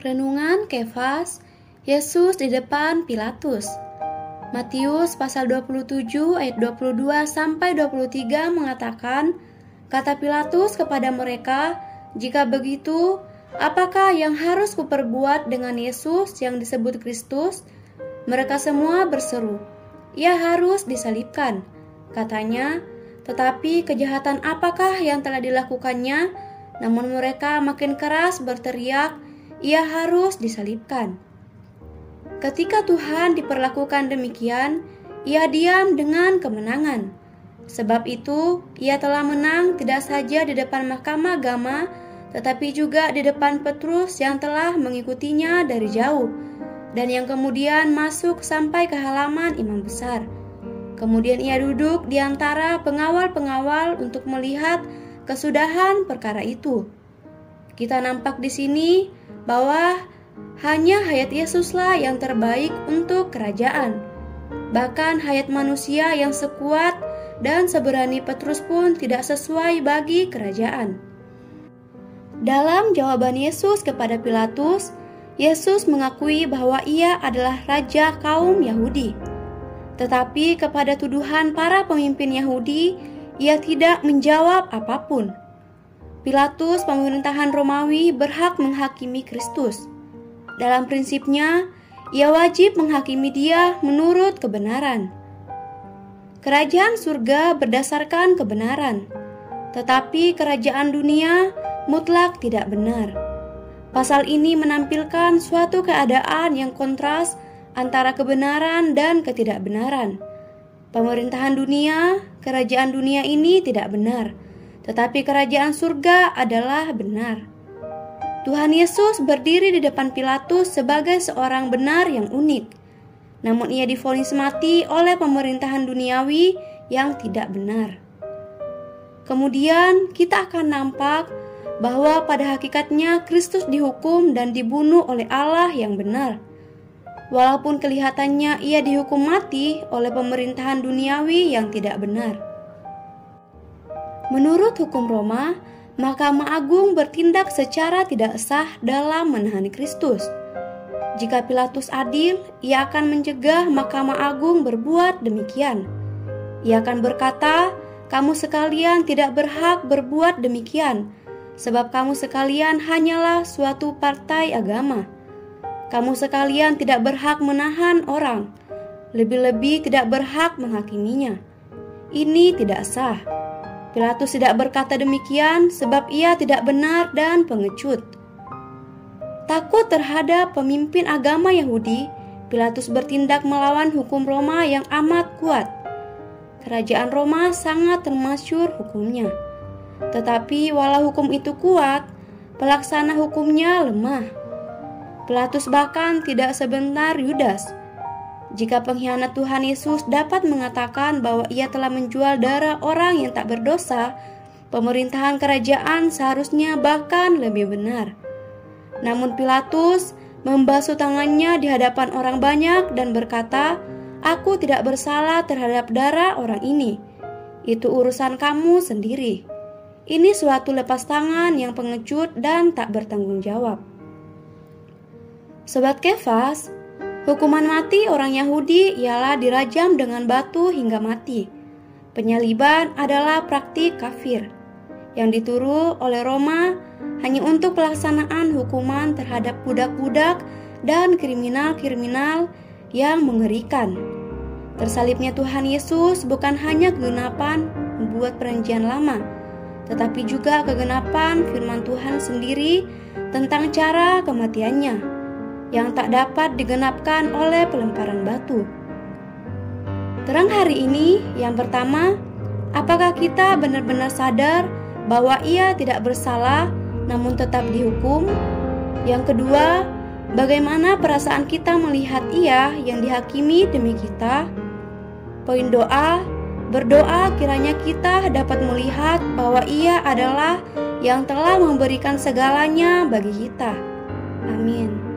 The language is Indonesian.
Renungan Kefas, Yesus di depan Pilatus. Matius pasal 27 ayat 22 sampai 23 mengatakan, kata Pilatus kepada mereka, "Jika begitu, apakah yang harus kuperbuat dengan Yesus yang disebut Kristus?" Mereka semua berseru, "Ia harus disalibkan." Katanya, "Tetapi kejahatan apakah yang telah dilakukannya?" Namun mereka makin keras berteriak, ia harus disalibkan. Ketika Tuhan diperlakukan demikian, ia diam dengan kemenangan. Sebab itu, ia telah menang tidak saja di depan mahkamah agama, tetapi juga di depan Petrus yang telah mengikutinya dari jauh, dan yang kemudian masuk sampai ke halaman imam besar. Kemudian ia duduk di antara pengawal-pengawal untuk melihat kesudahan perkara itu. Kita nampak di sini bahwa hanya hayat Yesuslah yang terbaik untuk kerajaan. Bahkan hayat manusia yang sekuat dan seberani Petrus pun tidak sesuai bagi kerajaan. Dalam jawaban Yesus kepada Pilatus, Yesus mengakui bahwa ia adalah raja kaum Yahudi. Tetapi kepada tuduhan para pemimpin Yahudi, ia tidak menjawab apa pun. Pilatus, pemerintahan Romawi, berhak menghakimi Kristus. Dalam prinsipnya, ia wajib menghakimi dia menurut kebenaran. Kerajaan surga berdasarkan kebenaran, tetapi kerajaan dunia mutlak tidak benar. Pasal ini menampilkan suatu keadaan yang kontras antara kebenaran dan ketidakbenaran. Pemerintahan dunia, kerajaan dunia ini tidak benar tetapi kerajaan surga adalah benar. Tuhan Yesus berdiri di depan Pilatus sebagai seorang benar yang unik. Namun ia difonis mati oleh pemerintahan duniawi yang tidak benar. Kemudian kita akan nampak bahwa pada hakikatnya Kristus dihukum dan dibunuh oleh Allah yang benar. Walaupun kelihatannya ia dihukum mati oleh pemerintahan duniawi yang tidak benar. Menurut hukum Roma, Mahkamah Agung bertindak secara tidak sah dalam menahan Kristus. Jika Pilatus adil, ia akan mencegah Mahkamah Agung berbuat demikian. Ia akan berkata, "Kamu sekalian tidak berhak berbuat demikian, sebab kamu sekalian hanyalah suatu partai agama. Kamu sekalian tidak berhak menahan orang, lebih-lebih tidak berhak menghakiminya. Ini tidak sah." Pilatus tidak berkata demikian sebab ia tidak benar dan pengecut. Takut terhadap pemimpin agama Yahudi, Pilatus bertindak melawan hukum Roma yang amat kuat. Kerajaan Roma sangat termasyur hukumnya. Tetapi walau hukum itu kuat, pelaksana hukumnya lemah. Pilatus bahkan tidak sebentar Yudas jika pengkhianat Tuhan Yesus dapat mengatakan bahwa ia telah menjual darah orang yang tak berdosa, pemerintahan kerajaan seharusnya bahkan lebih benar. Namun Pilatus membasuh tangannya di hadapan orang banyak dan berkata, "Aku tidak bersalah terhadap darah orang ini. Itu urusan kamu sendiri." Ini suatu lepas tangan yang pengecut dan tak bertanggung jawab. Sobat Kefas, Hukuman mati orang Yahudi ialah dirajam dengan batu hingga mati. Penyaliban adalah praktik kafir yang dituru oleh Roma hanya untuk pelaksanaan hukuman terhadap budak-budak dan kriminal-kriminal yang mengerikan. Tersalibnya Tuhan Yesus bukan hanya kegenapan membuat perjanjian lama, tetapi juga kegenapan firman Tuhan sendiri tentang cara kematiannya yang tak dapat digenapkan oleh pelemparan batu. Terang hari ini, yang pertama, apakah kita benar-benar sadar bahwa ia tidak bersalah namun tetap dihukum? Yang kedua, bagaimana perasaan kita melihat ia yang dihakimi demi kita? Poin doa, berdoa kiranya kita dapat melihat bahwa ia adalah yang telah memberikan segalanya bagi kita. Amin.